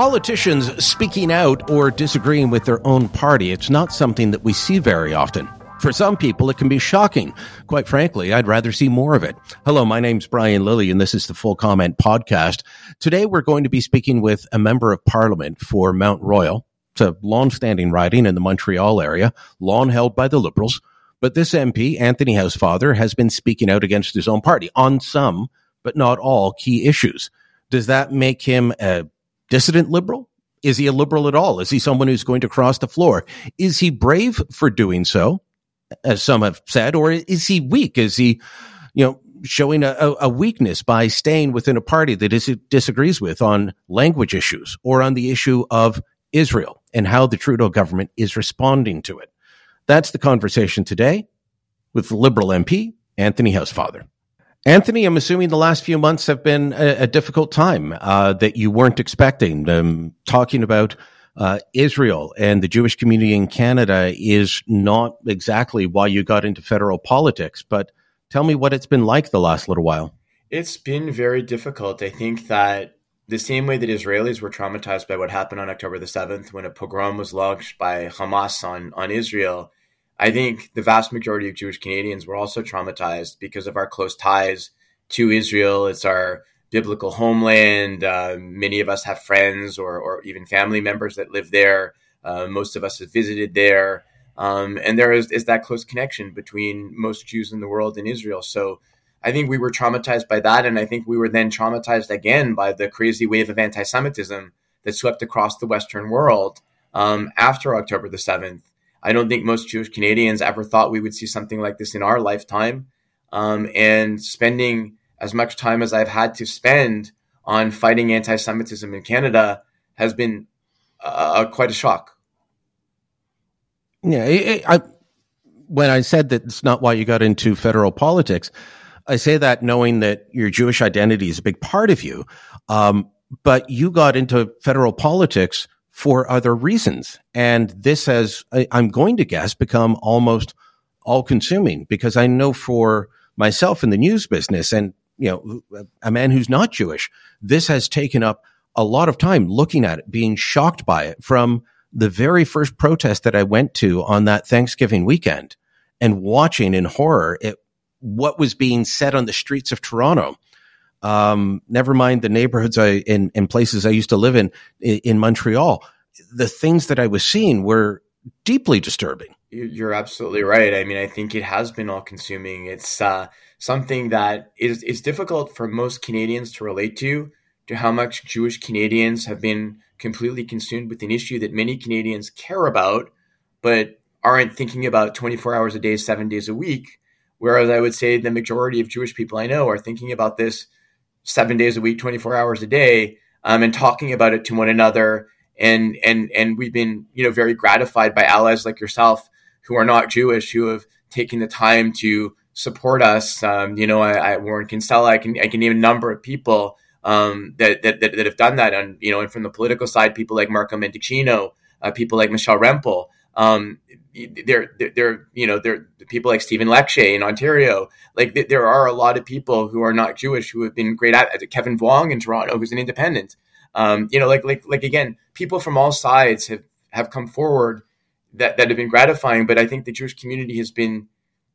Politicians speaking out or disagreeing with their own party, it's not something that we see very often. For some people, it can be shocking. Quite frankly, I'd rather see more of it. Hello, my name's Brian Lilley, and this is the Full Comment Podcast. Today, we're going to be speaking with a member of parliament for Mount Royal. It's a long-standing riding in the Montreal area, long held by the Liberals. But this MP, Anthony Housefather, has been speaking out against his own party on some, but not all, key issues. Does that make him a dissident liberal? Is he a liberal at all? Is he someone who's going to cross the floor? Is he brave for doing so, as some have said, or is he weak? Is he, you know, showing a, a weakness by staying within a party that is, disagrees with on language issues or on the issue of Israel and how the Trudeau government is responding to it? That's the conversation today with Liberal MP Anthony Housefather. Anthony, I'm assuming the last few months have been a, a difficult time uh, that you weren't expecting. Um, talking about uh, Israel and the Jewish community in Canada is not exactly why you got into federal politics, but tell me what it's been like the last little while. It's been very difficult. I think that the same way that Israelis were traumatized by what happened on October the 7th when a pogrom was launched by Hamas on, on Israel, I think the vast majority of Jewish Canadians were also traumatized because of our close ties to Israel. It's our biblical homeland. Uh, many of us have friends or, or, even family members that live there. Uh, most of us have visited there. Um, and there is, is that close connection between most Jews in the world and Israel. So I think we were traumatized by that. And I think we were then traumatized again by the crazy wave of anti Semitism that swept across the Western world um, after October the 7th. I don't think most Jewish Canadians ever thought we would see something like this in our lifetime. Um, and spending as much time as I've had to spend on fighting anti Semitism in Canada has been uh, quite a shock. Yeah, it, I, when I said that it's not why you got into federal politics, I say that knowing that your Jewish identity is a big part of you. Um, but you got into federal politics for other reasons. And this has, I, I'm going to guess, become almost all consuming because I know for myself in the news business and, you know, a man who's not Jewish, this has taken up a lot of time looking at it, being shocked by it from the very first protest that I went to on that Thanksgiving weekend and watching in horror it, what was being said on the streets of Toronto um, never mind the neighborhoods I in, in places I used to live in, in, in Montreal. The things that I was seeing were deeply disturbing. You're absolutely right. I mean, I think it has been all consuming. It's uh, something that is is difficult for most Canadians to relate to, to how much Jewish Canadians have been completely consumed with an issue that many Canadians care about, but aren't thinking about 24 hours a day, seven days a week. Whereas I would say the majority of Jewish people I know are thinking about this seven days a week, 24 hours a day, um, and talking about it to one another. And, and, and we've been, you know, very gratified by allies like yourself who are not Jewish, who have taken the time to support us. Um, you know, I, I, Warren Kinsella, I can, I can name a number of people um, that, that, that, have done that. And, you know, and from the political side, people like Marco Mendicino, uh, people like Michelle Rempel, um, they're, they're, you know, they're people like Stephen Lecce in Ontario. Like there are a lot of people who are not Jewish who have been great at it. Kevin Vuong in Toronto, who's an independent. Um, you know, like, like, like again, people from all sides have, have come forward that, that have been gratifying, but I think the Jewish community has been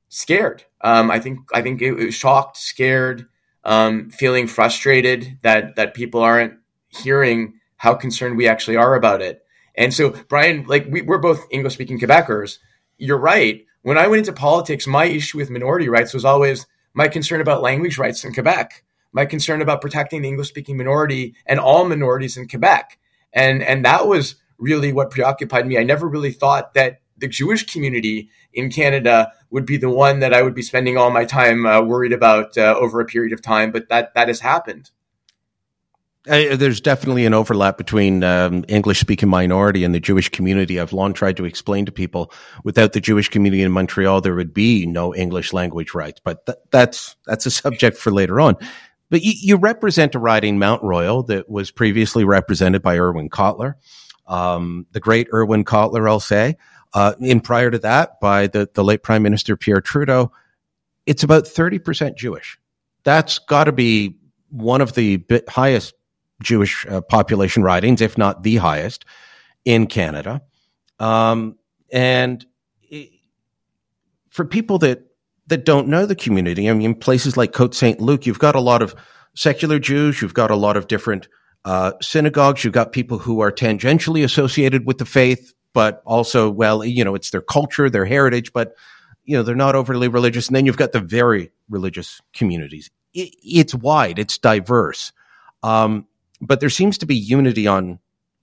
scared. Um, I think, I think it was shocked, scared, um, feeling frustrated that, that people aren't hearing how concerned we actually are about it. And so, Brian, like we, we're both English speaking Quebecers. You're right. When I went into politics, my issue with minority rights was always my concern about language rights in Quebec, my concern about protecting the English speaking minority and all minorities in Quebec. And, and that was really what preoccupied me. I never really thought that the Jewish community in Canada would be the one that I would be spending all my time uh, worried about uh, over a period of time, but that that has happened. Uh, there's definitely an overlap between um, English speaking minority and the Jewish community. I've long tried to explain to people without the Jewish community in Montreal, there would be no English language rights. But th- that's that's a subject for later on. But you, you, represent a riding Mount Royal that was previously represented by Irwin Cotler, um, the great Irwin Cotler, I'll say. Uh, and prior to that, by the, the late Prime Minister Pierre Trudeau, it's about 30% Jewish. That's got to be one of the highest Jewish uh, population ridings, if not the highest in Canada. Um, and it, for people that that don't know the community, I mean, places like Côte Saint Luc, you've got a lot of secular Jews, you've got a lot of different uh, synagogues, you've got people who are tangentially associated with the faith, but also, well, you know, it's their culture, their heritage, but you know, they're not overly religious. And then you've got the very religious communities. It, it's wide, it's diverse. Um, but there seems to be unity on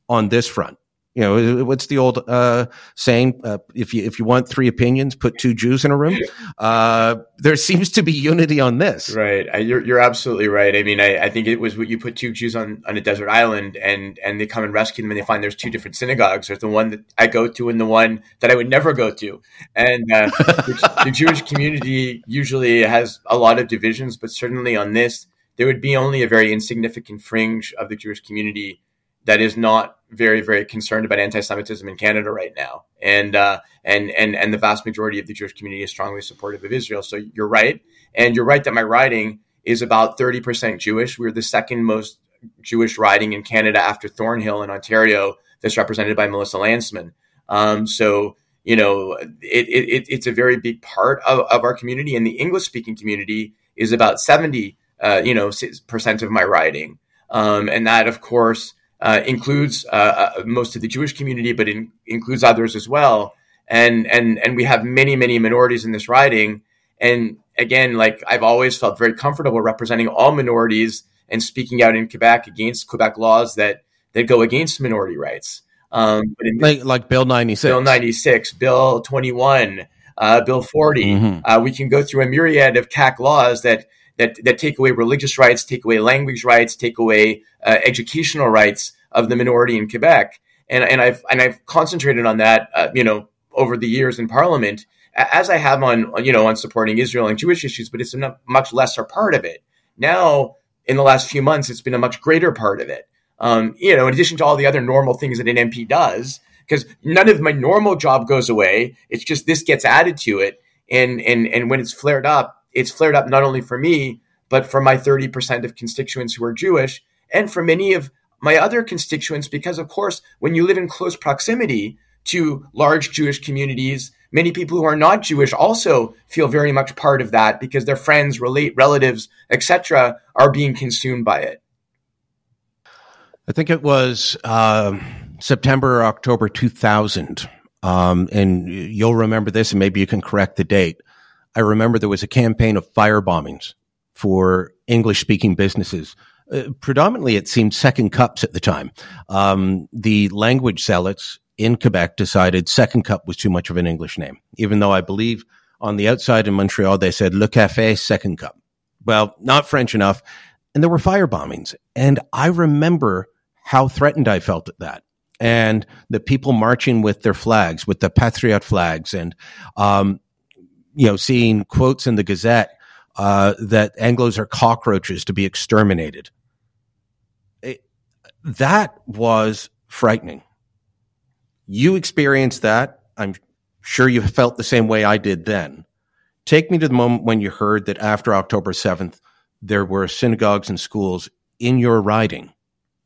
on this front. You know, what's the old uh, saying? Uh, if you if you want three opinions, put two Jews in a room. Uh, there seems to be unity on this. Right, you're you're absolutely right. I mean, I, I think it was what you put two Jews on, on a desert island, and and they come and rescue them, and they find there's two different synagogues. There's the one that I go to, and the one that I would never go to. And uh, the, the Jewish community usually has a lot of divisions, but certainly on this, there would be only a very insignificant fringe of the Jewish community that is not very, very concerned about anti-Semitism in Canada right now, and uh, and and and the vast majority of the Jewish community is strongly supportive of Israel. So you're right, and you're right that my riding is about thirty percent Jewish. We're the second most Jewish riding in Canada after Thornhill in Ontario, that's represented by Melissa Lantsman. Um, so you know, it, it, it's a very big part of, of our community, and the English-speaking community is about seventy, uh, you know, percent of my riding, um, and that, of course uh, includes uh, uh, most of the Jewish community, but in, includes others as well. And and and we have many many minorities in this riding. And again, like I've always felt very comfortable representing all minorities and speaking out in Quebec against Quebec laws that that go against minority rights. Um, in, like, like Bill ninety six, Bill ninety six, Bill twenty one, uh, Bill 40 mm-hmm. uh, we can go through a myriad of CAQ laws that that that take away religious rights, take away language rights, take away uh, educational rights of the minority in Quebec. And and I've and I've concentrated on that, uh, you know, over the years in Parliament, as I have on you know on supporting Israel and Jewish issues, but it's a much lesser part of it. Now, in the last few months, it's been a much greater part of it. Um, you know, in addition to all the other normal things that an MP does, because none of my normal job goes away. It's just this gets added to it, and and and when it's flared up, it's flared up not only for me, but for my 30% of constituents who are Jewish and for many of my other constituents, because of course, when you live in close proximity to large Jewish communities, many people who are not Jewish also feel very much part of that because their friends, relate, relatives, etc., are being consumed by it. I think it was uh, September or October 2000. Um, and you'll remember this, and maybe you can correct the date. I remember there was a campaign of fire bombings for English speaking businesses. Uh, predominantly, it seemed second cups at the time. Um, the language zealots in Quebec decided second cup was too much of an English name, even though I believe on the outside in Montreal they said Le Café Second Cup. Well, not French enough. And there were fire bombings. And I remember how threatened I felt at that and the people marching with their flags, with the patriot flags, and um, you know, seeing quotes in the Gazette uh, that Anglos are cockroaches to be exterminated. It, that was frightening. You experienced that. I'm sure you felt the same way I did then. Take me to the moment when you heard that after October 7th, there were synagogues and schools in your riding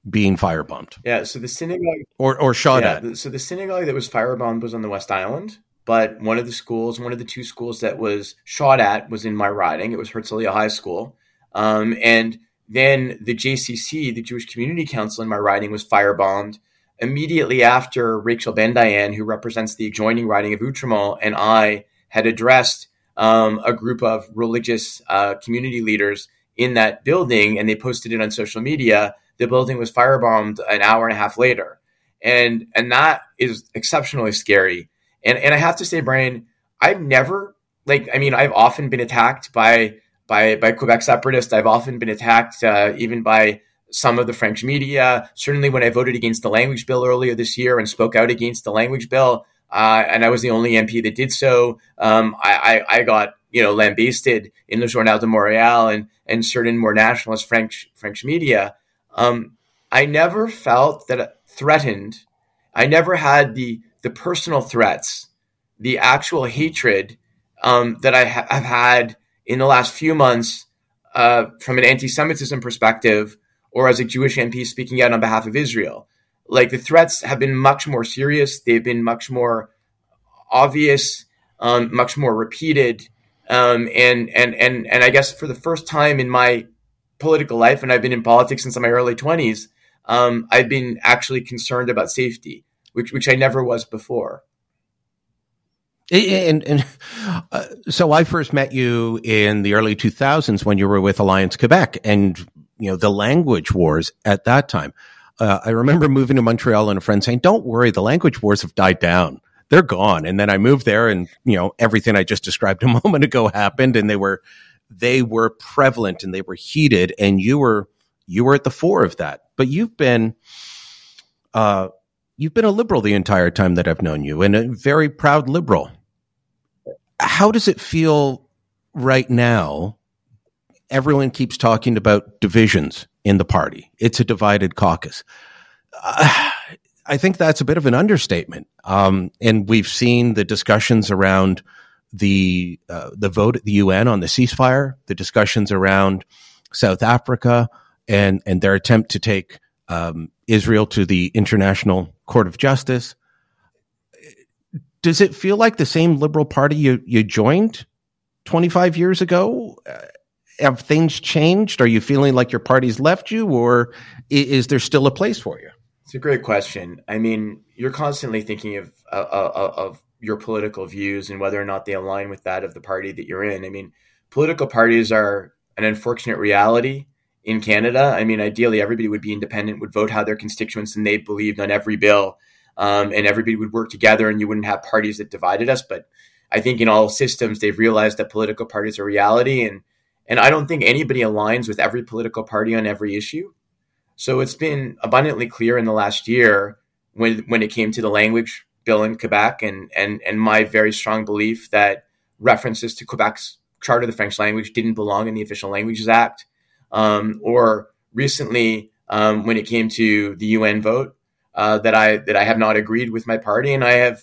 being firebombed. Yeah, so the synagogue or or shot yeah, at. So the synagogue that was firebombed was on the West Island, but one of the schools, one of the two schools that was shot at was in my riding. It was Herzliya High School. Um, and then the JCC, the Jewish Community Council in my riding, was firebombed immediately after Rachel Bendayan, who represents the adjoining riding of Outremont, and I had addressed um, a group of religious uh, community leaders in that building, and they posted it on social media. The building was firebombed an hour and a half later, and and that is exceptionally scary. And and I have to say, Brian, I've never like I mean I've often been attacked by by by Quebec separatists. I've often been attacked uh, even by some of the French media. Certainly, when I voted against the language bill earlier this year and spoke out against the language bill, uh, and I was the only MP that did so, um, I, I, I, got you know lambasted in the Journal de Montréal and and certain more nationalist French French media. Um, I never felt that threatened. I never had the the personal threats, the actual hatred um, that I ha- have had in the last few months uh, from an anti Semitism perspective or as a Jewish MP speaking out on behalf of Israel. Like the threats have been much more serious. They've been much more obvious, um, much more repeated. Um, and, and, and, and I guess for the first time in my political life, and I've been in politics since my early 20s, um, I've been actually concerned about safety, which, which I never was before. And, and uh, so I first met you in the early 2000s when you were with Alliance Quebec and, you know, the language wars at that time. Uh, I remember moving to Montreal and a friend saying, don't worry, the language wars have died down. They're gone. And then I moved there and, you know, everything I just described a moment ago happened and they were, they were prevalent and they were heated and you were, you were at the fore of that. But you've been, uh, you've been a liberal the entire time that I've known you and a very proud liberal how does it feel right now? Everyone keeps talking about divisions in the party. It's a divided caucus. Uh, I think that's a bit of an understatement. Um, and we've seen the discussions around the uh, the vote at the UN on the ceasefire, the discussions around South Africa, and and their attempt to take um, Israel to the International Court of Justice does it feel like the same liberal party you, you joined 25 years ago? Uh, have things changed? Are you feeling like your party's left you, or is there still a place for you? It's a great question. I mean, you're constantly thinking of uh, uh, of your political views and whether or not they align with that of the party that you're in. I mean, political parties are an unfortunate reality in Canada. I mean, ideally, everybody would be independent, would vote how their constituents and they believed on every bill um, and everybody would work together and you wouldn't have parties that divided us. But I think in all systems, they've realized that political parties are reality. And, and I don't think anybody aligns with every political party on every issue. So it's been abundantly clear in the last year when, when it came to the language bill in Quebec and, and, and my very strong belief that references to Quebec's Charter of the French language didn't belong in the Official Languages Act. Um, or recently, um, when it came to the UN vote, uh, that I that I have not agreed with my party, and I have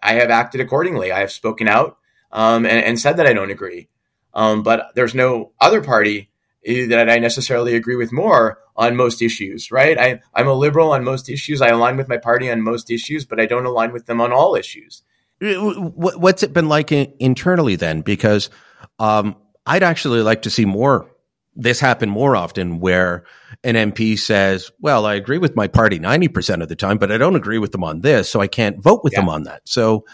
I have acted accordingly. I have spoken out um, and, and, said that I don't agree. Um, but there's no other party that I necessarily agree with more on most issues, right? I, I'm a liberal on most issues. I align with my party on most issues, but I don't align with them on all issues. What's it been like internally then? Because um, I'd actually like to see more this happen more often where an MP says, well, I agree with my party 90% of the time, but I don't agree with them on this. So I can't vote with yeah. them on that. So,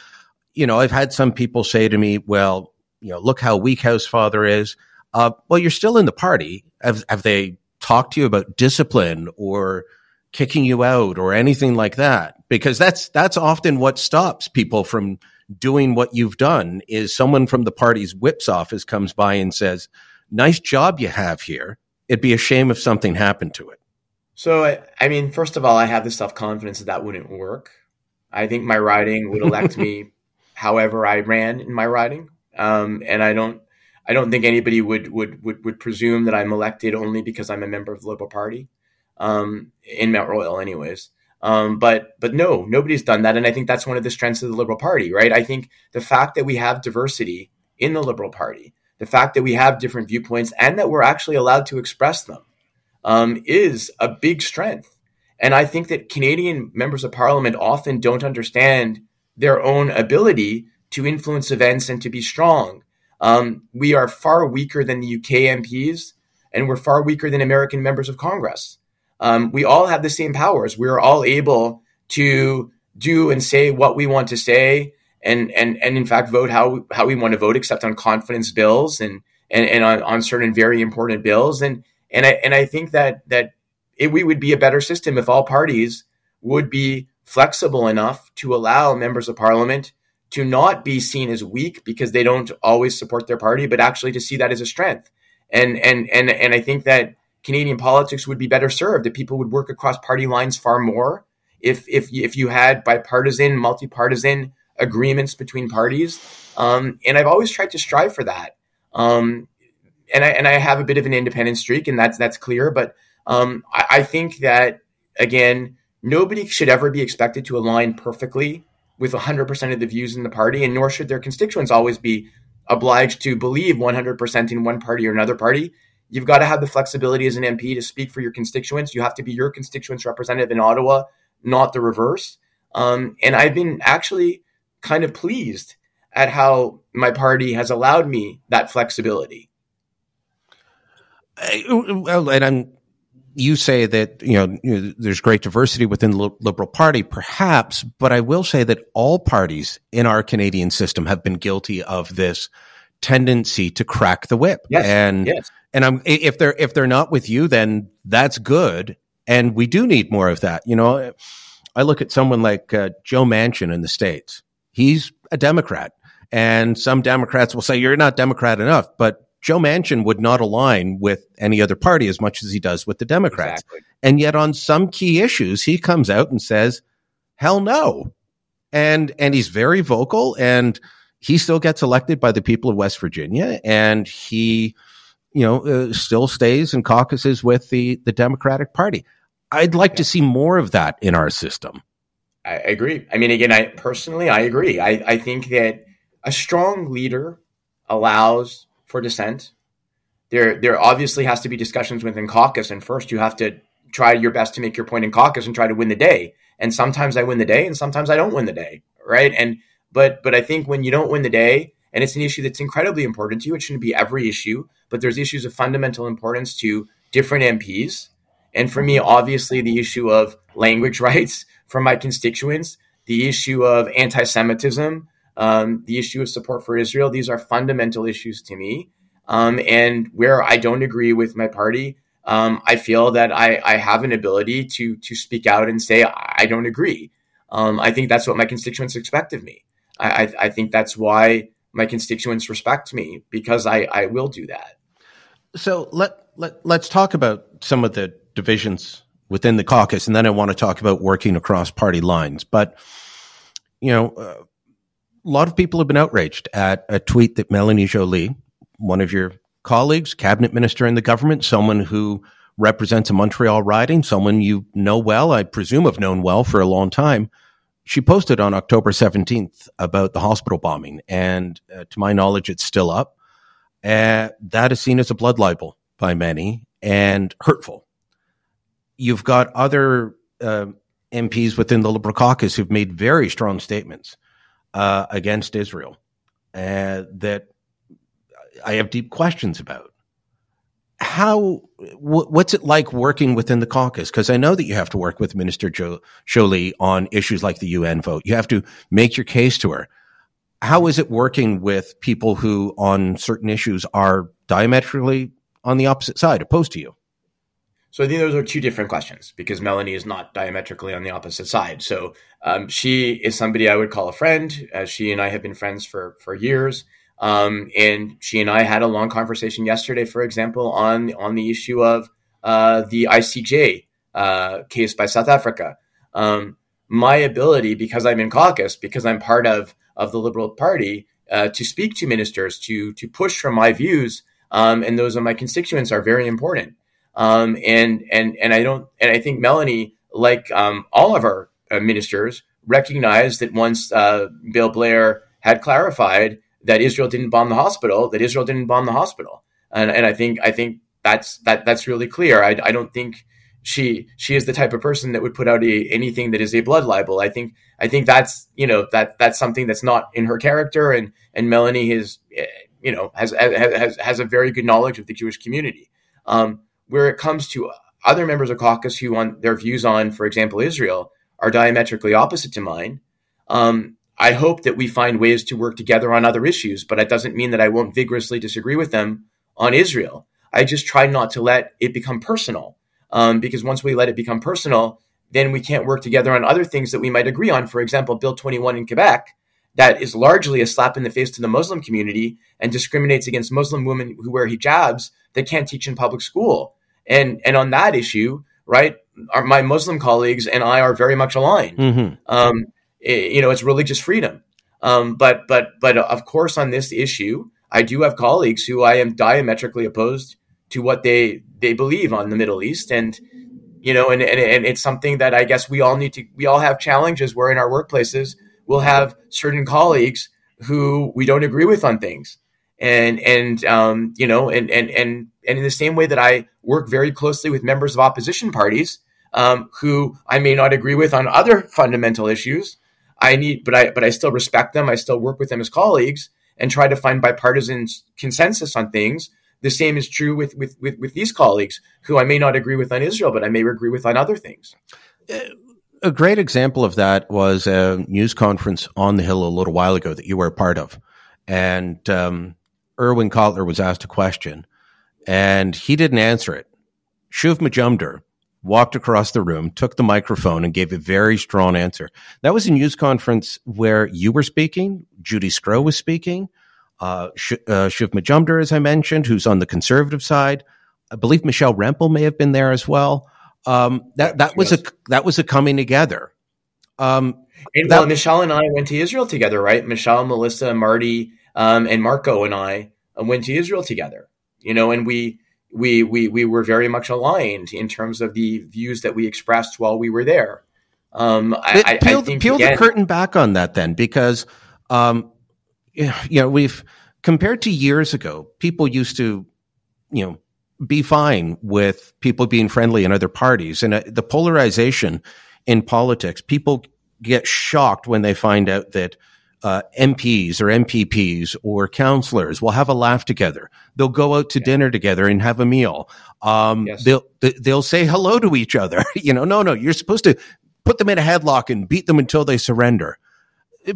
you know, I've had some people say to me, well, you know, look how weak Housefather is. Uh, well, you're still in the party. Have, have they talked to you about discipline or kicking you out or anything like that? Because that's, that's often what stops people from doing what you've done is someone from the party's whips office comes by and says, nice job you have here. It'd be a shame if something happened to it. So, I, I mean, first of all, I have the self confidence that that wouldn't work. I think my riding would elect me however I ran in my riding. Um, and I don't, I don't think anybody would, would, would, would presume that I'm elected only because I'm a member of the Liberal Party um, in Mount Royal, anyways. Um, but but no, nobody's done that, and I think that's one of the strengths of the Liberal Party, right? I think the fact that we have diversity in the Liberal Party, the fact that we have different viewpoints and that we're actually allowed to express them um, is a big strength. And I think that Canadian members of parliament often don't understand their own ability to influence events and to be strong. Um, we are far weaker than the UK MPs, and we're far weaker than American members of Congress. Um, we all have the same powers. We are all able to do and say what we want to say and and and in fact vote how how we want to vote, except on confidence bills and and, and on, on certain very important bills. And and I and I think that that it, we would be a better system if all parties would be flexible enough to allow members of parliament to not be seen as weak because they don't always support their party, but actually to see that as a strength. And and and and I think that Canadian politics would be better served if people would work across party lines far more. If if if you had bipartisan, multi-partisan agreements between parties. Um, and I've always tried to strive for that. Um, and I and I have a bit of an independent streak, and that's that's clear. But um, I, I, think that again, nobody should ever be expected to align perfectly with 100% of the views in the party, and nor should their constituents always be obliged to believe 100% in one party or another party. You've got to have the flexibility as an MP to speak for your constituents. You have to be your constituents' representative in Ottawa, not the reverse. Um, and I've been actually kind of pleased at how my party has allowed me that flexibility. Well, and I'm, you say that you know, you know, there's great diversity within the Liberal Party, perhaps, but I will say that all parties in our Canadian system have been guilty of this tendency to crack the whip. Yes, and yes. and I'm if they're if they're not with you, then that's good, and we do need more of that. You know, I look at someone like uh, Joe Manchin in the states. He's a Democrat, and some Democrats will say you're not Democrat enough, but Joe Manchin would not align with any other party as much as he does with the Democrats. Exactly. And yet on some key issues, he comes out and says, hell no. And, and he's very vocal and he still gets elected by the people of West Virginia and he, you know, uh, still stays in caucuses with the, the Democratic Party. I'd like yeah. to see more of that in our system. I agree. I mean, again, I personally, I agree. I, I think that a strong leader allows for dissent. There, there obviously has to be discussions within caucus, and first you have to try your best to make your point in caucus and try to win the day. And sometimes I win the day, and sometimes I don't win the day, right? And but but I think when you don't win the day, and it's an issue that's incredibly important to you, it shouldn't be every issue, but there's issues of fundamental importance to different MPs. And for me, obviously, the issue of language rights for my constituents, the issue of anti-Semitism, um, the issue of support for Israel. These are fundamental issues to me. Um, and where I don't agree with my party, um, I feel that I, I, have an ability to to speak out and say I don't agree. Um, I think that's what my constituents expect of me. I, I, I, think that's why my constituents respect me because I, I will do that. So let let let's talk about some of the divisions within the caucus, and then I want to talk about working across party lines. But you know, uh, a lot of people have been outraged at a tweet that Melanie Joly, one of your colleagues, cabinet minister in the government, someone who represents a Montreal riding, someone you know well, I presume have known well for a long time. She posted on October 17th about the hospital bombing, and uh, to my knowledge, it's still up. Uh, that is seen as a blood libel by many and hurtful. You've got other uh, MPs within the Liberal caucus who've made very strong statements uh, against Israel uh, that I have deep questions about. How, what's it like working within the caucus? Because I know that you have to work with Minister jo- Joly on issues like the UN vote. You have to make your case to her. How is it working with people who, on certain issues, are diametrically on the opposite side, opposed to you? So I think those are two different questions because Melanie is not diametrically on the opposite side. So um, she is somebody I would call a friend. As she and I have been friends for for years, um, and she and I had a long conversation yesterday, for example, on on the issue of uh, the ICJ uh, case by South Africa. Um, my ability, because I'm in caucus, because I'm part of of the Liberal Party, uh, to speak to ministers, to to push for my views, um, and those of my constituents are very important. Um, and and and I don't and I think Melanie, like um, all of our uh, ministers, recognized that once uh, Bill Blair had clarified that Israel didn't bomb the hospital, that Israel didn't bomb the hospital, and and I think I think that's that that's really clear. I, I don't think she she is the type of person that would put out a, anything that is a blood libel. I think I think that's you know that that's something that's not in her character, and and Melanie is eh, you know has has has a very good knowledge of the Jewish community. Um, where it comes to other members of caucus who want their views on, for example, Israel, are diametrically opposite to mine. Um, I hope that we find ways to work together on other issues, but it doesn't mean that I won't vigorously disagree with them on Israel. I just try not to let it become personal, um, because once we let it become personal, then we can't work together on other things that we might agree on. For example, Bill 21 in Quebec, that is largely a slap in the face to the Muslim community and discriminates against Muslim women who wear hijabs that can't teach in public school. And and on that issue, right, our, my Muslim colleagues and I are very much aligned. Mm-hmm. Um, it, you know, it's religious freedom. Um, but but but of course, on this issue, I do have colleagues who I am diametrically opposed to what they they believe on the Middle East, and you know, and, and and it's something that I guess we all need to. We all have challenges where in our workplaces we'll have certain colleagues who we don't agree with on things, and and um, you know and and and and in the same way that I work very closely with members of opposition parties um, who I may not agree with on other fundamental issues, I need but I but I still respect them. I still work with them as colleagues and try to find bipartisan consensus on things. The same is true with with with, with these colleagues who I may not agree with on Israel, but I may agree with on other things. A great example of that was a news conference on the Hill a little while ago that you were a part of, and um, Irwin Cotler was asked a question and he didn't answer it. Shuv Majumdar walked across the room, took the microphone, and gave a very strong answer. That was a news conference where you were speaking, Judy Sgro was speaking, uh, Sh- uh, Shuv Majumdar, as I mentioned, who's on the conservative side. I believe Michelle Rempel may have been there as well. Um, that that was a that was a coming together. Um, and, that, well, Michelle and I went to Israel together, right? Michelle, Melissa, Marty, um, and Marco and I uh, went to Israel together. You know, and we we we we were very much aligned in terms of the views that we expressed while we were there. Um, I, peel, I peel again, the curtain back on that then, because um, you know we've compared to years ago, people used to you know be fine with people being friendly in other parties, and uh, the polarization in politics, people get shocked when they find out that uh, MPs or MPPs or counselors will have a laugh together. They'll go out to yeah. dinner together and have a meal. Um, yes. They'll they'll say hello to each other. you know, no, no, you're supposed to put them in a headlock and beat them until they surrender.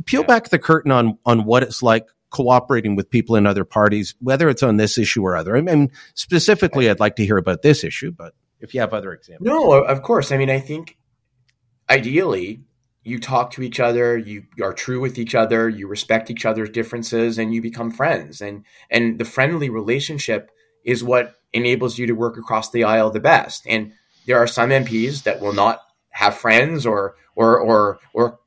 Peel yeah. back the curtain on on what it's like cooperating with people in other parties, whether it's on this issue or other. I mean, specifically, I'd like to hear about this issue, but if you have other examples, no, of course. I mean, I think ideally you talk to each other you are true with each other you respect each other's differences and you become friends. And and the friendly relationship is what enables you to work across the aisle the best. And there are some MPs that will not have friends or or or or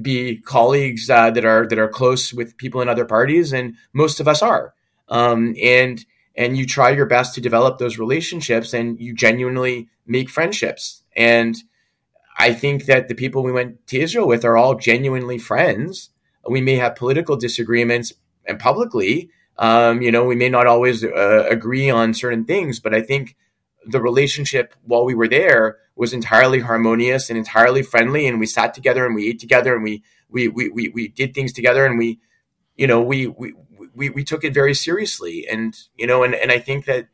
be colleagues uh, that are that are close with people in other parties and most of us are. Um, and and you try your best to develop those relationships and you genuinely make friendships. And I think that the people we went to Israel with are all genuinely friends. We may have political disagreements and publicly, um, you know, we may not always uh, agree on certain things, but I think the relationship while we were there was entirely harmonious and entirely friendly. And we sat together and we ate together and we, we, we, we, we did things together and we, you know, we, we, we, we took it very seriously. And, you know, and, and I think that,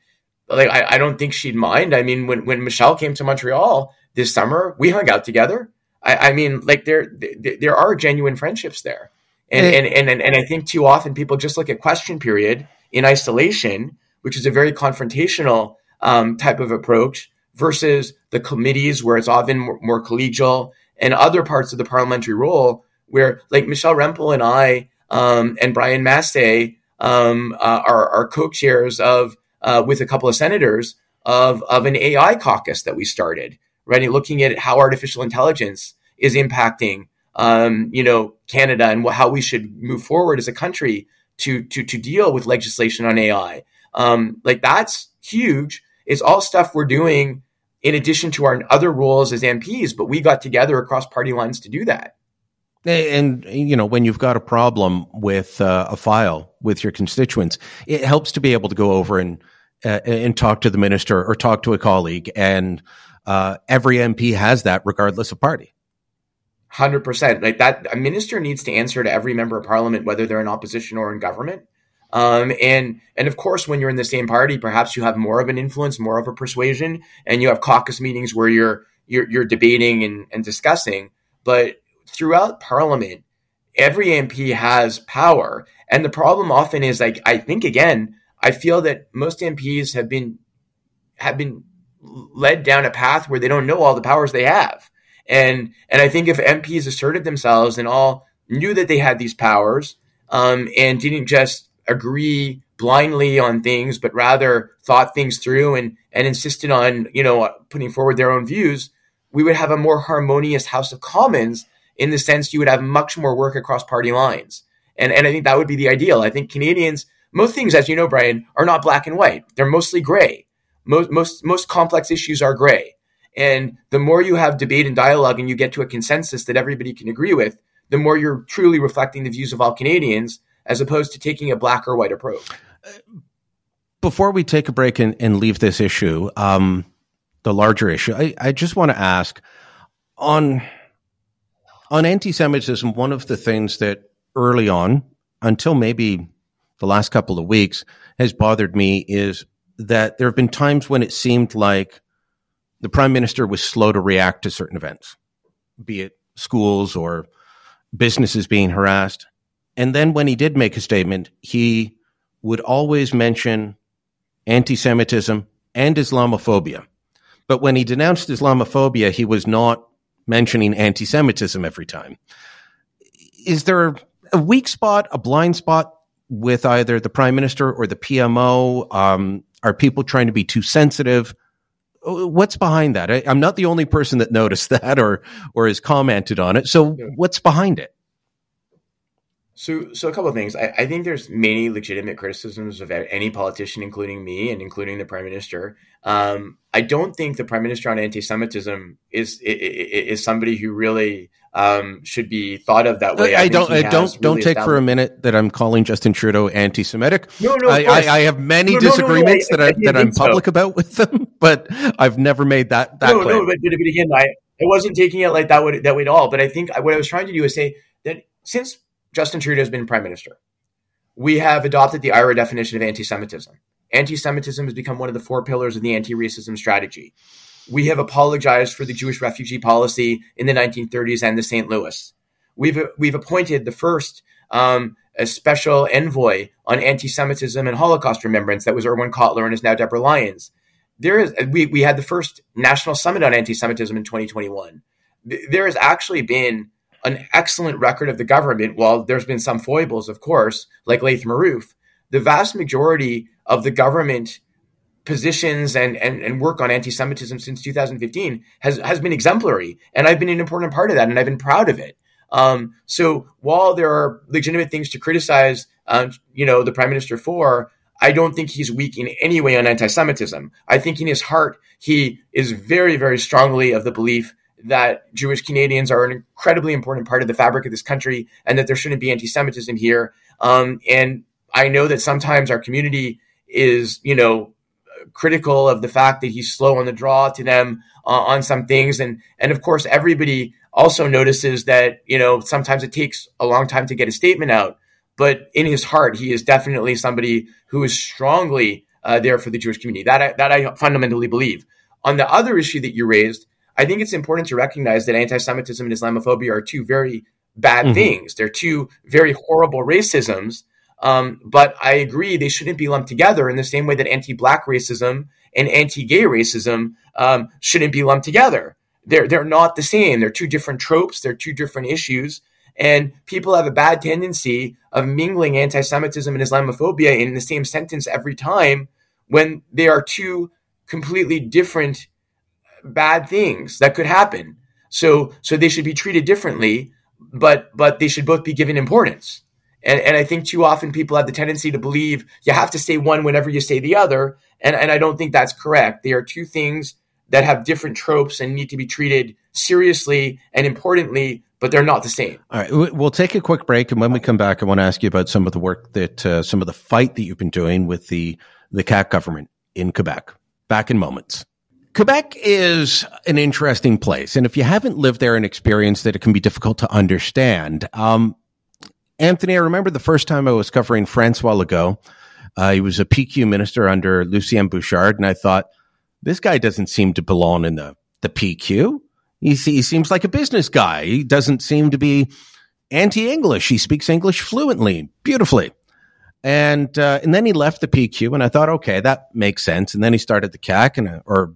like, I, I don't think she'd mind. I mean, when, when Michelle came to Montreal, this summer. We hung out together. I, I mean, like there, there are genuine friendships there. And, and, and, and, and I think too often people just look at question period in isolation, which is a very confrontational um, type of approach versus the committees where it's often more, more, collegial and other parts of the parliamentary role where like Michelle Rempel and I um, and Brian Masse um, uh, are, are co-chairs of uh, with a couple of senators of, of an AI caucus that we started right? Looking at how artificial intelligence is impacting, um, you know, Canada and how we should move forward as a country to to to deal with legislation on AI. Um, like that's huge. It's all stuff we're doing in addition to our other roles as MPs, but we got together across party lines to do that. And you know, when you've got a problem with uh, a file with your constituents, it helps to be able to go over and uh, and talk to the minister or talk to a colleague and uh, every MP has that regardless of party. Hundred percent. Like that, a minister needs to answer to every member of parliament, whether they're in opposition or in government. Um, and and of course, when you're in the same party, perhaps you have more of an influence, more of a persuasion, and you have caucus meetings where you're you're, you're debating and, and discussing. But throughout Parliament, every MP has power, and the problem often is like I think again, I feel that most MPs have been have been led down a path where they don't know all the powers they have. And and I think if MPs asserted themselves and all knew that they had these powers um, and didn't just agree blindly on things, but rather thought things through and and insisted on you know putting forward their own views, we would have a more harmonious House of Commons in the sense you would have much more work across party lines. And and I think that would be the ideal. I think Canadians most things, as you know, Brian, are not black and white. They're mostly gray most most most complex issues are gray. And the more you have debate and dialogue and you get to a consensus that everybody can agree with, the more you're truly reflecting the views of all Canadians as opposed to taking a black or white approach. Before we take a break and, and leave this issue, um, the larger issue, I, I just want to ask on on anti-Semitism. One of the things that early on, until maybe the last couple of weeks, has bothered me is that there have been times when it seemed like the prime minister was slow to react to certain events, be it schools or businesses being harassed. And then when he did make a statement, he would always mention anti Semitism and Islamophobia. But when he denounced Islamophobia, he was not mentioning anti Semitism every time. Is there a weak spot, a blind spot with either the prime minister or the PMO? Um, are people trying to be too sensitive? What's behind that? I, am not the only person that noticed that or or has commented on it. So, what's behind it? So, so a couple of things. I, I, think there's many legitimate criticisms of any politician, including me and including the prime minister. Um, I don't think the prime minister on anti-Semitism is is, is somebody who really um, should be thought of that way. I, I don't. I don't. Really don't take for a minute that I'm calling Justin Trudeau anti-Semitic. No, no. I, I, I, have many no, disagreements no, no, that I, that I'm public so. about with them, but I've never made that that no, claim. No, but, but again, I, I wasn't taking it like that way that way at all. But I think what I was trying to do is say that since Justin Trudeau has been prime minister. We have adopted the IHRA definition of anti Semitism. Anti Semitism has become one of the four pillars of the anti racism strategy. We have apologized for the Jewish refugee policy in the 1930s and the St. Louis. We've, we've appointed the first um, a special envoy on anti Semitism and Holocaust remembrance. That was Irwin Cotler and is now Deborah Lyons. There is, we, we had the first national summit on anti Semitism in 2021. There has actually been an excellent record of the government. While there's been some foibles, of course, like Laith Marouf, the vast majority of the government positions and, and, and work on anti-Semitism since 2015 has, has been exemplary. And I've been an important part of that and I've been proud of it. Um, so while there are legitimate things to criticize, um, you know, the prime minister for, I don't think he's weak in any way on anti-Semitism. I think in his heart, he is very, very strongly of the belief that Jewish Canadians are an incredibly important part of the fabric of this country and that there shouldn't be anti Semitism here. Um, and I know that sometimes our community is, you know, critical of the fact that he's slow on the draw to them uh, on some things. And, and of course, everybody also notices that, you know, sometimes it takes a long time to get a statement out. But in his heart, he is definitely somebody who is strongly uh, there for the Jewish community. That I, that I fundamentally believe. On the other issue that you raised, I think it's important to recognize that anti Semitism and Islamophobia are two very bad mm-hmm. things. They're two very horrible racisms. Um, but I agree they shouldn't be lumped together in the same way that anti black racism and anti gay racism um, shouldn't be lumped together. They're, they're not the same. They're two different tropes, they're two different issues. And people have a bad tendency of mingling anti Semitism and Islamophobia in the same sentence every time when they are two completely different bad things that could happen. So so they should be treated differently, but but they should both be given importance. And and I think too often people have the tendency to believe you have to say one whenever you say the other, and and I don't think that's correct. They are two things that have different tropes and need to be treated seriously and importantly, but they're not the same. All right, we'll take a quick break, and when we come back, I want to ask you about some of the work that uh, some of the fight that you've been doing with the the CAQ government in Quebec. Back in moments. Quebec is an interesting place. And if you haven't lived there and experienced it, it can be difficult to understand. Um, Anthony, I remember the first time I was covering Francois Legault. Uh, he was a PQ minister under Lucien Bouchard. And I thought, this guy doesn't seem to belong in the, the PQ. He, he seems like a business guy. He doesn't seem to be anti English. He speaks English fluently, beautifully. And uh, and then he left the PQ, and I thought, okay, that makes sense. And then he started the CAQ, and or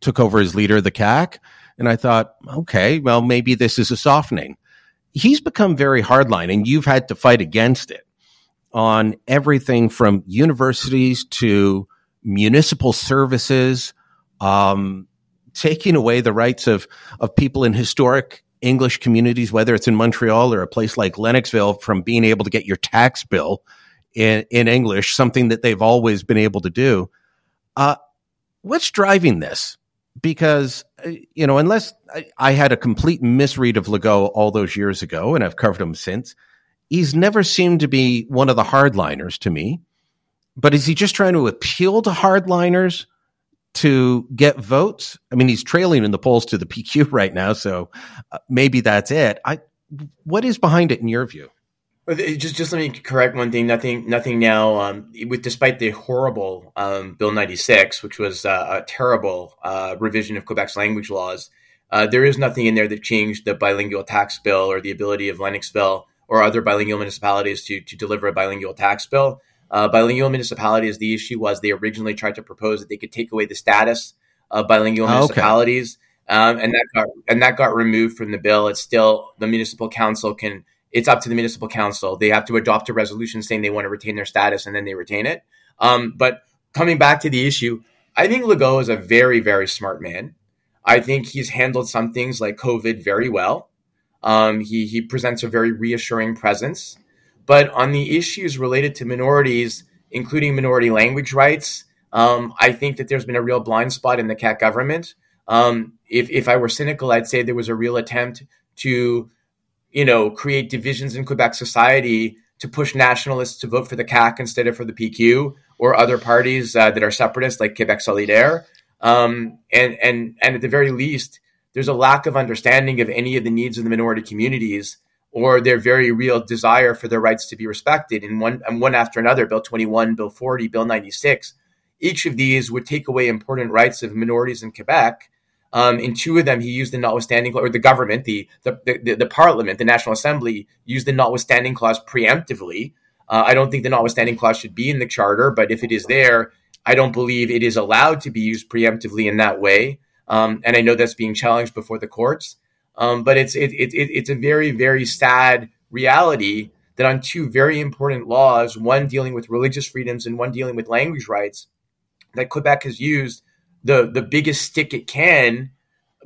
took over as leader of the CAQ. And I thought, okay, well, maybe this is a softening. He's become very hardline, and you've had to fight against it on everything from universities to municipal services, um, taking away the rights of, of people in historic English communities, whether it's in Montreal or a place like Lennoxville, from being able to get your tax bill in, in English, something that they've always been able to do. Uh, what's driving this? Because uh, you know unless I, I, had a complete misread of Legault all those years ago, and I've covered him since, he's never seemed to be one of the hardliners to me. but is he just trying to appeal to hardliners to get votes? I mean, he's trailing in the polls to the PQ right now, so uh, maybe that's it. I, what is behind it in your view? Just, just let me correct one thing. Nothing, nothing now. Um, with despite the horrible um, Bill ninety six, which was uh, a terrible uh, revision of Quebec's language laws, uh, there is nothing in there that changed the bilingual tax bill or the ability of Lennoxville or other bilingual municipalities to to deliver a bilingual tax bill. Uh, bilingual municipalities, the issue was they originally tried to propose that they could take away the status of bilingual oh, municipalities, okay. um, and that got and that got removed from the bill. It's still the municipal council can. It's up to the municipal council. They have to adopt a resolution saying they want to retain their status, and then they retain it. Um, but coming back to the issue, I think Legault is a very, very smart man. I think he's handled some things like COVID very well. Um, he he presents a very reassuring presence, but on the issues related to minorities, including minority language rights, um, I think that there's been a real blind spot in the CAQ government. Um, if if I were cynical, I'd say there was a real attempt to, you know, create divisions in Quebec society to push nationalists to vote for the CAQ instead of for the PQ or other parties uh, that are separatist, like Quebec Solidaire. Um, and and and at the very least, there's a lack of understanding of any of the needs of the minority communities or their very real desire for their rights to be respected. And one and one after another, Bill 21, Bill 40, Bill 96, each of these would take away important rights of minorities in Quebec. Um, in two of them, he used the notwithstanding clause, or the government, the the, the, the Parliament, the National Assembly used the notwithstanding clause preemptively. Uh, I don't think the notwithstanding clause should be in the charter, but if it is there, I don't believe it is allowed to be used preemptively in that way. Um, and I know that's being challenged before the courts. Um, but it's it, it, it's a very very sad reality that on two very important laws, one dealing with religious freedoms and one dealing with language rights, that Quebec has used the the biggest stick it can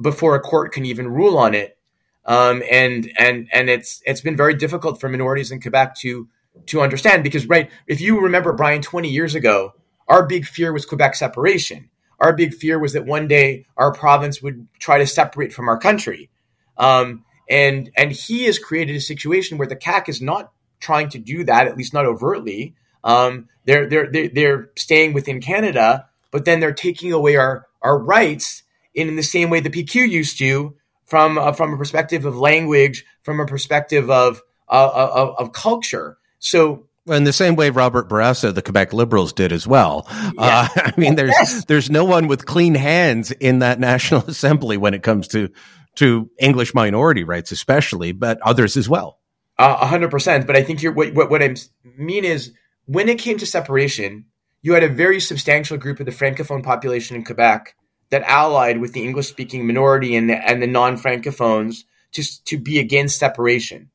before a court can even rule on it. Um, and and and it's it's been very difficult for minorities in Quebec to to understand because right if you remember Brian 20 years ago our big fear was Quebec separation. Our big fear was that one day our province would try to separate from our country. Um, and and he has created a situation where the CAQ is not trying to do that, at least not overtly. Um, they're, they're they're they're staying within Canada, but then they're taking away our our rights in, in the same way the PQ used to, from uh, from a perspective of language, from a perspective of uh, of, of culture. So in the same way Robert Bourassa, the Quebec Liberals, did as well. Yeah. Uh, I mean, there's yes. there's no one with clean hands in that National Assembly when it comes to to English minority rights, especially, but others as well. A hundred percent. But I think you're, what, what, what I mean is when it came to separation, you had a very substantial group of the francophone population in Quebec that allied with the English speaking minority and the, and the non francophones to, to be against separation.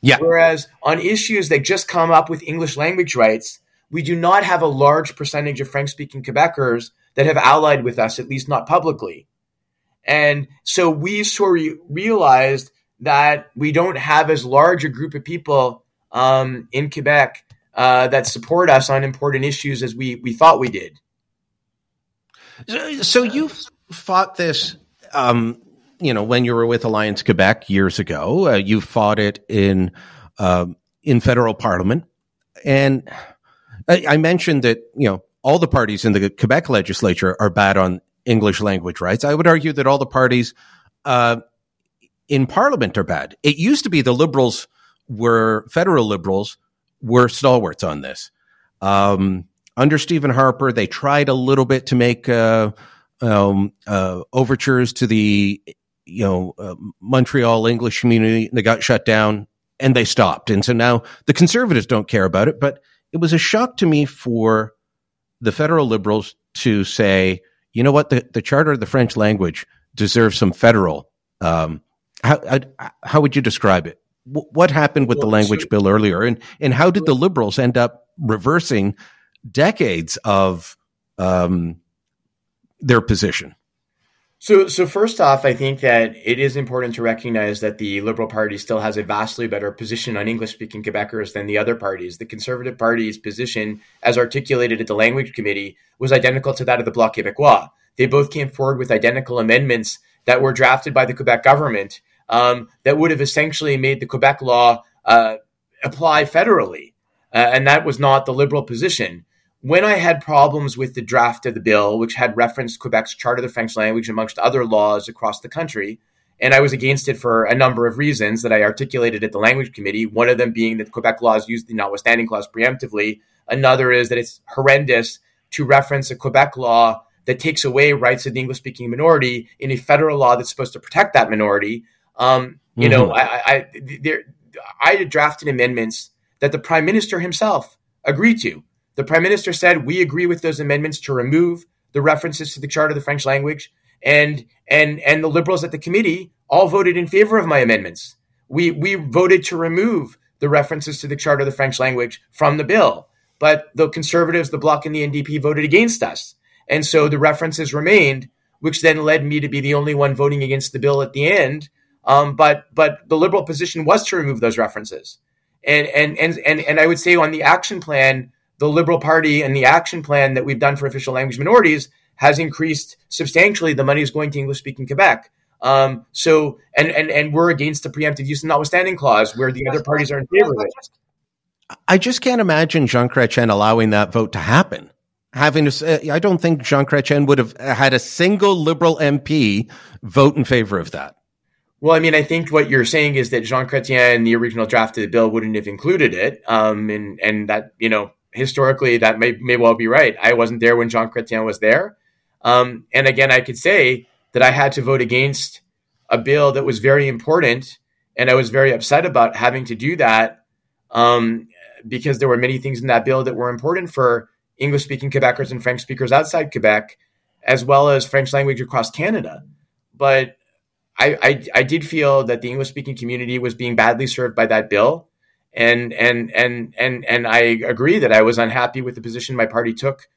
Yeah. Whereas on issues that just come up with English language rights, we do not have a large percentage of French speaking Quebecers that have allied with us, at least not publicly. And so we sort of realized that we don't have as large a group of people um, in Quebec uh, that support us on important issues as we, we thought we did. So you fought this, um, you know, when you were with Alliance Quebec years ago. Uh, you fought it in uh, in federal parliament, and I, I mentioned that you know all the parties in the Quebec legislature are bad on English language rights. I would argue that all the parties uh, in Parliament are bad. It used to be the Liberals were federal Liberals were stalwarts on this. Um, under Stephen Harper, they tried a little bit to make uh, um, uh, overtures to the you know uh, Montreal English community. And they got shut down, and they stopped. And so now the Conservatives don't care about it. But it was a shock to me for the federal Liberals to say, you know what, the, the Charter of the French language deserves some federal. Um, how, how would you describe it? What happened with well, the language so, bill earlier, and and how did the liberals end up reversing decades of um, their position? So, so first off, I think that it is important to recognize that the Liberal Party still has a vastly better position on English-speaking Quebecers than the other parties. The Conservative Party's position, as articulated at the Language Committee, was identical to that of the Bloc Québécois. They both came forward with identical amendments that were drafted by the Quebec government um, that would have essentially made the Quebec law uh, apply federally. Uh, and that was not the Liberal position. when I had problems with the draft of the bill, which had referenced Quebec's Charter of the French language amongst other laws across the country, and I was against it for a number of reasons that I articulated at the Language Committee. One of them being that Quebec laws use the notwithstanding clause preemptively. Another is that it's horrendous to reference a Quebec law that takes away rights of the English speaking minority in a federal law that's supposed to protect that minority. Um, you mm-hmm. know, I, I, there, I drafted amendments that the prime minister himself agreed to. The prime minister said, "We agree with those amendments to remove the references to the Charter of the French language." And and and the liberals at the committee all voted in favor of my amendments. We we voted to remove the references to the Charter of the French language from the bill, but the conservatives, the Bloc, and the NDP voted against us, and so the references remained, which then led me to be the only one voting against the bill at the end. Um, but but the liberal position was to remove those references, and and and and and I would say on the action plan the Liberal Party and the action plan that we've done for official language minorities has increased substantially. The money is going to English speaking Quebec. Um, so, and, and, and we're against the preemptive use and notwithstanding clause where the other parties are in favor of it. I just can't imagine Jean Chrétien allowing that vote to happen. Having to say, I don't think Jean Chrétien would have had a single liberal MP vote in favor of that. Well, I mean, I think what you're saying is that Jean Chrétien in the original draft of the bill wouldn't have included it. Um, and, and that, you know, historically that may, may well be right. I wasn't there when Jean Chrétien was there. Um, and again, I could say that I had to vote against a bill that was very important. And I was very upset about having to do that um, because there were many things in that bill that were important for English speaking Quebecers and French speakers outside Quebec, as well as French language across Canada. But I, I, I did feel that the English speaking community was being badly served by that bill and and and and and I agree that I was unhappy with the position my party took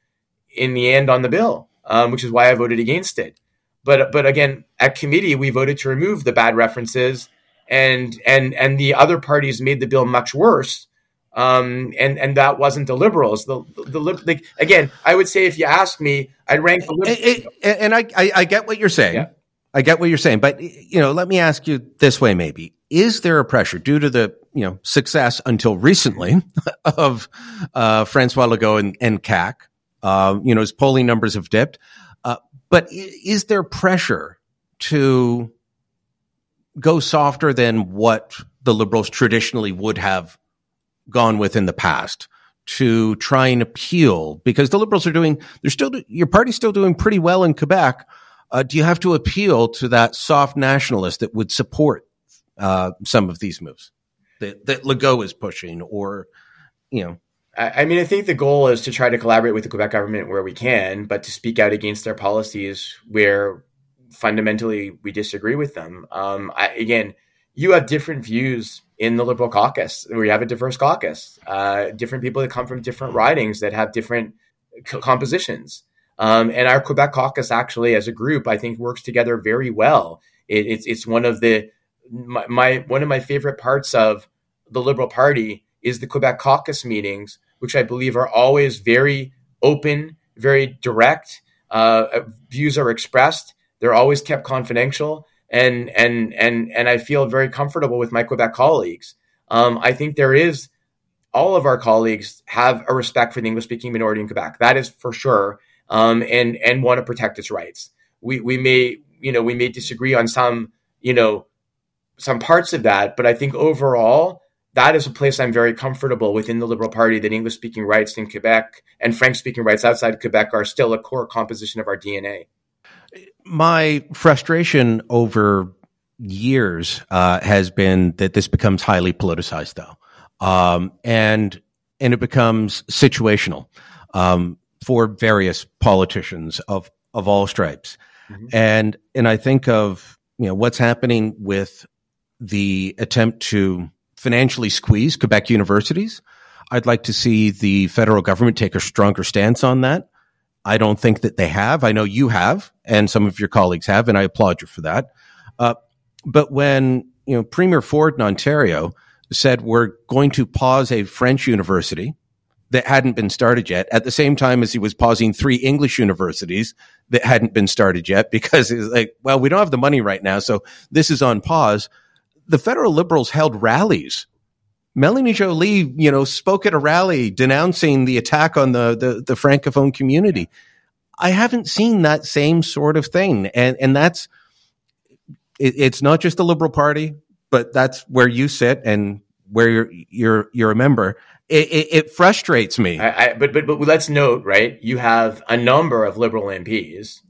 in the end on the bill, um, which is why I voted against it. But but again, at committee we voted to remove the bad references, and and and the other parties made the bill much worse. Um, and and that wasn't the liberals. The the, the like, again, I would say if you ask me, I'd rank the liberals. And, and I, I, I get what you're saying. Yeah. I get what you're saying, but you know, let me ask you this way: maybe is there a pressure due to the you know success until recently of uh, Francois Legault and, and CAQ? Uh, you know, his polling numbers have dipped, uh, but is there pressure to go softer than what the liberals traditionally would have gone with in the past? to try and appeal because the liberals are doing they're still your party's still doing pretty well in Quebec uh, do you have to appeal to that soft nationalist that would support uh, some of these moves that, that Legault is pushing, or you know? I mean, I think the goal is to try to collaborate with the Quebec government where we can, but to speak out against their policies where fundamentally we disagree with them. Um, I, again, you have different views in the Liberal caucus, where you have a diverse caucus, uh, different people that come from different ridings that have different compositions. Um, and our Quebec caucus actually, as a group, I think works together very well. It, it's it's one of the my, my one of my favorite parts of the Liberal Party is the Quebec caucus meetings, which I believe are always very open, very direct. Uh, views are expressed; they're always kept confidential, and and and and I feel very comfortable with my Quebec colleagues. Um, I think there is all of our colleagues have a respect for the English speaking minority in Quebec. That is for sure um, and and want to protect its rights. We we may you know we may disagree on some you know some parts of that, but I think overall that is a place I'm very comfortable within the Liberal Party that English speaking rights in Quebec and French speaking rights outside Quebec are still a core composition of our DNA. My frustration over years uh, has been that this becomes highly politicized, though, um, and and it becomes situational. Um, for various politicians of of all stripes. Mm-hmm. And and I think of you know what's happening with the attempt to financially squeeze Quebec universities. I'd like to see the federal government take a stronger stance on that. I don't think that they have. I know you have, and some of your colleagues have, and I applaud you for that. Uh, but when you know Premier Ford in Ontario said we're going to pause a French university that hadn't been started yet at the same time as he was pausing three English universities that hadn't been started yet because it's like, well, we don't have the money right now. So this is on pause. The federal liberals held rallies Melanie Joly, you know, spoke at a rally denouncing the attack on the, the, the francophone community. I haven't seen that same sort of thing, and and that's it, it's not just the Liberal Party, but that's where you sit and where you're you're you're a member. It, it, it frustrates me. I, I, but but but let's note, right? You have a number of Liberal MPs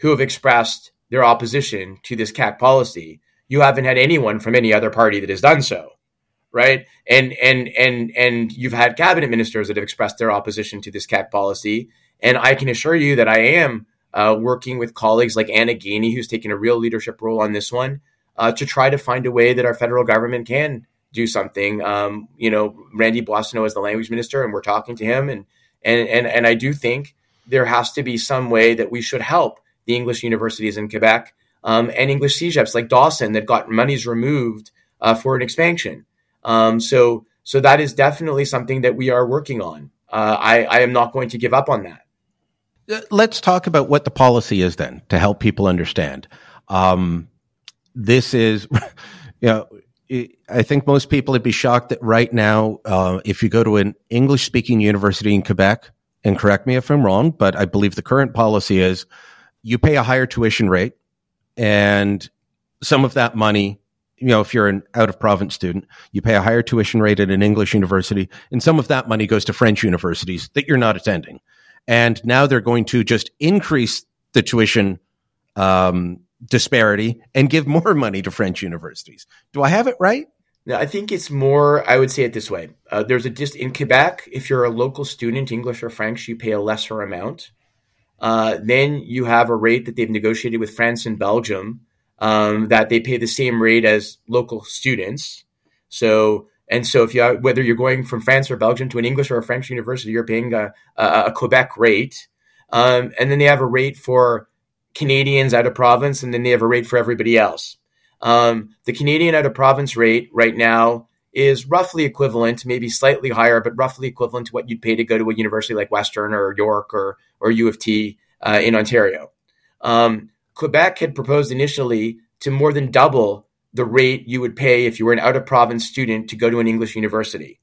who have expressed their opposition to this CAQ policy. You haven't had anyone from any other party that has done so right? And and and and you've had cabinet ministers that have expressed their opposition to this CAQ policy, and I can assure you that I am uh, working with colleagues like Anna Gainey, who's taken a real leadership role on this one, uh, to try to find a way that our federal government can do something. Um, you know, Randy Boissonnault is the language minister, and we're talking to him, and and and and I do think there has to be some way that we should help the English universities in Quebec um, and English CEGEPs like Dawson that got monies removed uh, for an expansion. Um, so so that is definitely something that we are working on. Uh, I, I am not going to give up on that. Uh, let's talk about what the policy is then to help people understand. Um, this is, you know, I think most people would be shocked that right now, uh, if you go to an English speaking university in Quebec, and correct me if I'm wrong, but I believe the current policy is you pay a higher tuition rate and some of that money you know, if you're an out of province student, you pay a higher tuition rate at an English university, and some of that money goes to French universities that you're not attending. And now they're going to just increase the tuition um, disparity and give more money to French universities. Do I have it right? No, I think it's more. I would say it this way: uh, there's a just in Quebec, if you're a local student, English or French, you pay a lesser amount. Uh, then you have a rate that they've negotiated with France and Belgium um, that they pay the same rate as local students. So and so if you whether you're going from France or Belgium to an English or a French university, you're paying a, a, a Quebec rate, um, and then they have a rate for Canadians out of province, and then they have a rate for everybody else. Um, the Canadian out of province rate right now is roughly equivalent, maybe slightly higher, but roughly equivalent to what you'd pay to go to a university like Western or York or or U of T uh, in Ontario. Um, Quebec had proposed initially to more than double the rate you would pay if you were an out of province student to go to an English university.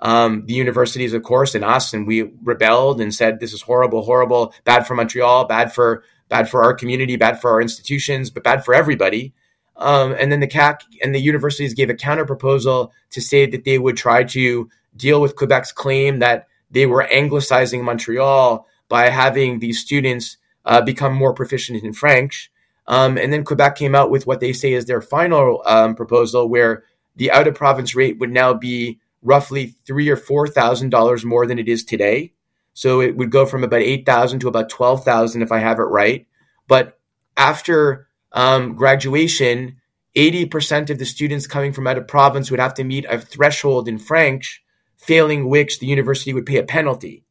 Um, the universities, of course, and us, and we rebelled and said this is horrible, horrible, bad for Montreal, bad for bad for our community, bad for our institutions, but bad for everybody. Um, and then the CAQ and the universities gave a counter proposal to say that they would try to deal with Quebec's claim that they were anglicizing Montreal by having these students uh, become more proficient in French. Um, and then Quebec came out with what they say is their final um, proposal, where the out of province rate would now be roughly three or four thousand dollars more than it is today. So it would go from about eight thousand to about twelve thousand, if I have it right. But after um, graduation, eighty percent of the students coming from out of province would have to meet a threshold in French, failing which the university would pay a penalty.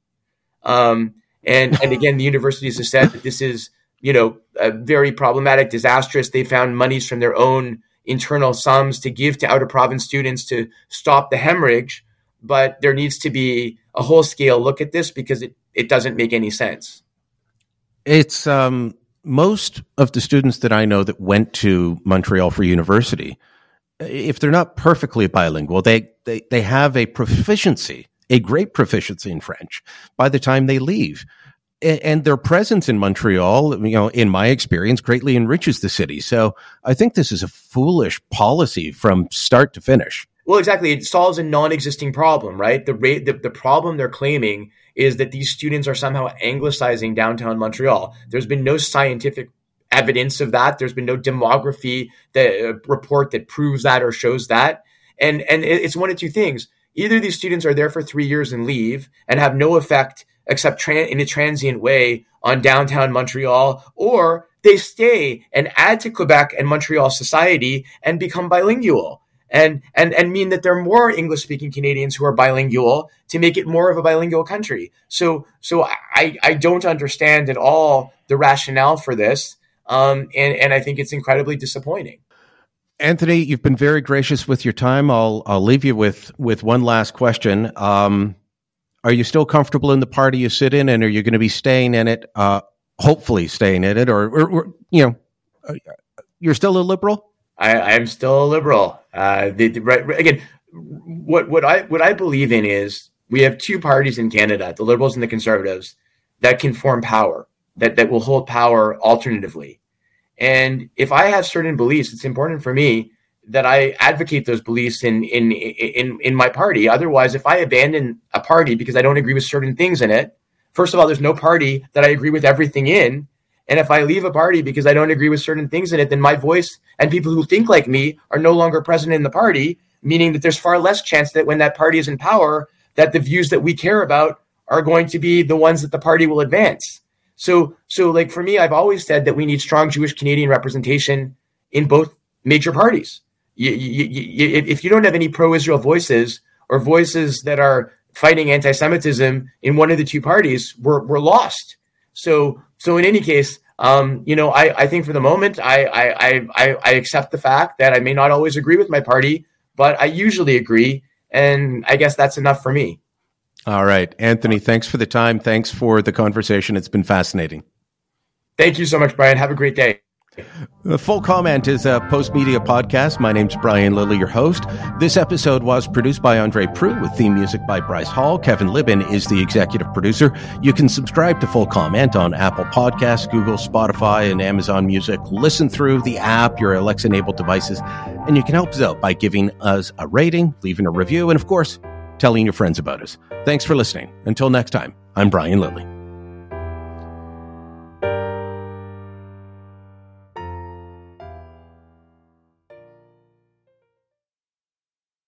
Um, and and again, the universities have said that this is you know very problematic, disastrous. They found monies from their own internal sums to give to out of province students to stop the hemorrhage, but there needs to be a whole scale look at this because it, it doesn't make any sense. It's um, most of the students that I know that went to Montreal for university, if they're not perfectly bilingual, they, they, they have a proficiency a great proficiency in French by the time they leave. And their presence in Montreal, you know, in my experience, greatly enriches the city. So I think this is a foolish policy from start to finish. Well, exactly. It solves a non-existing problem, right? The rate, the, the problem they're claiming is that these students are somehow anglicizing downtown Montreal. There's been no scientific evidence of that. There's been no demography that uh, report that proves that or shows that. And and it's one of two things. Either these students are there for three years and leave and have no effect except in a transient way on downtown Montreal, or they stay and add to Quebec and Montreal society and become bilingual and and and mean that there are more English speaking Canadians who are bilingual to make it more of a bilingual country. So so I I don't understand at all the rationale for this, um, and and I think it's incredibly disappointing. Anthony, you've been very gracious with your time. I'll I'll leave you with with one last question. Um, are you still comfortable in the party you sit in, and are you going to be staying in it? Uh, hopefully, staying in it, or, or, or you know, uh, you're still a liberal. I, am still a liberal. Uh, the, the, right, again, what what I what I believe in is we have two parties in Canada, the Liberals and the Conservatives, that can form power, that that will hold power alternatively. And if I have certain beliefs, it's important for me that I advocate those beliefs in in in in my party. Otherwise, if I abandon a party because I don't agree with certain things in it, first of all, there's no party that I agree with everything in. And if I leave a party because I don't agree with certain things in it, then my voice and people who think like me are no longer present in the party, meaning that there's far less chance that when that party is in power, that the views that we care about are going to be the ones that the party will advance. So, so like for me, I've always said that we need strong Jewish Canadian representation in both major parties. You, you, you, if you don't have any pro-Israel voices or voices that are fighting anti-Semitism in one of the two parties, we're, we're lost. So, so in any case, um, you know, I, I think for the moment, I, I, I, I accept the fact that I may not always agree with my party, but I usually agree. And I guess that's enough for me. All right. Anthony, thanks for the time. Thanks for the conversation. It's been fascinating. Thank you so much, Brian. Have a great day. The Full Comment is a Postmedia podcast. My name's Brian Lilley, your host. This episode was produced by Andre Proulx with theme music by Bryce Hall. Kevin Libin is the executive producer. You can subscribe to Full Comment on Apple Podcasts, Google, Spotify, and Amazon Music. Listen through the app, your Alexa enabled devices, and you can help us out by giving us a rating, leaving a review, and of course, telling your friends about us. Thanks for listening. Until next time, I'm Brian Lilley.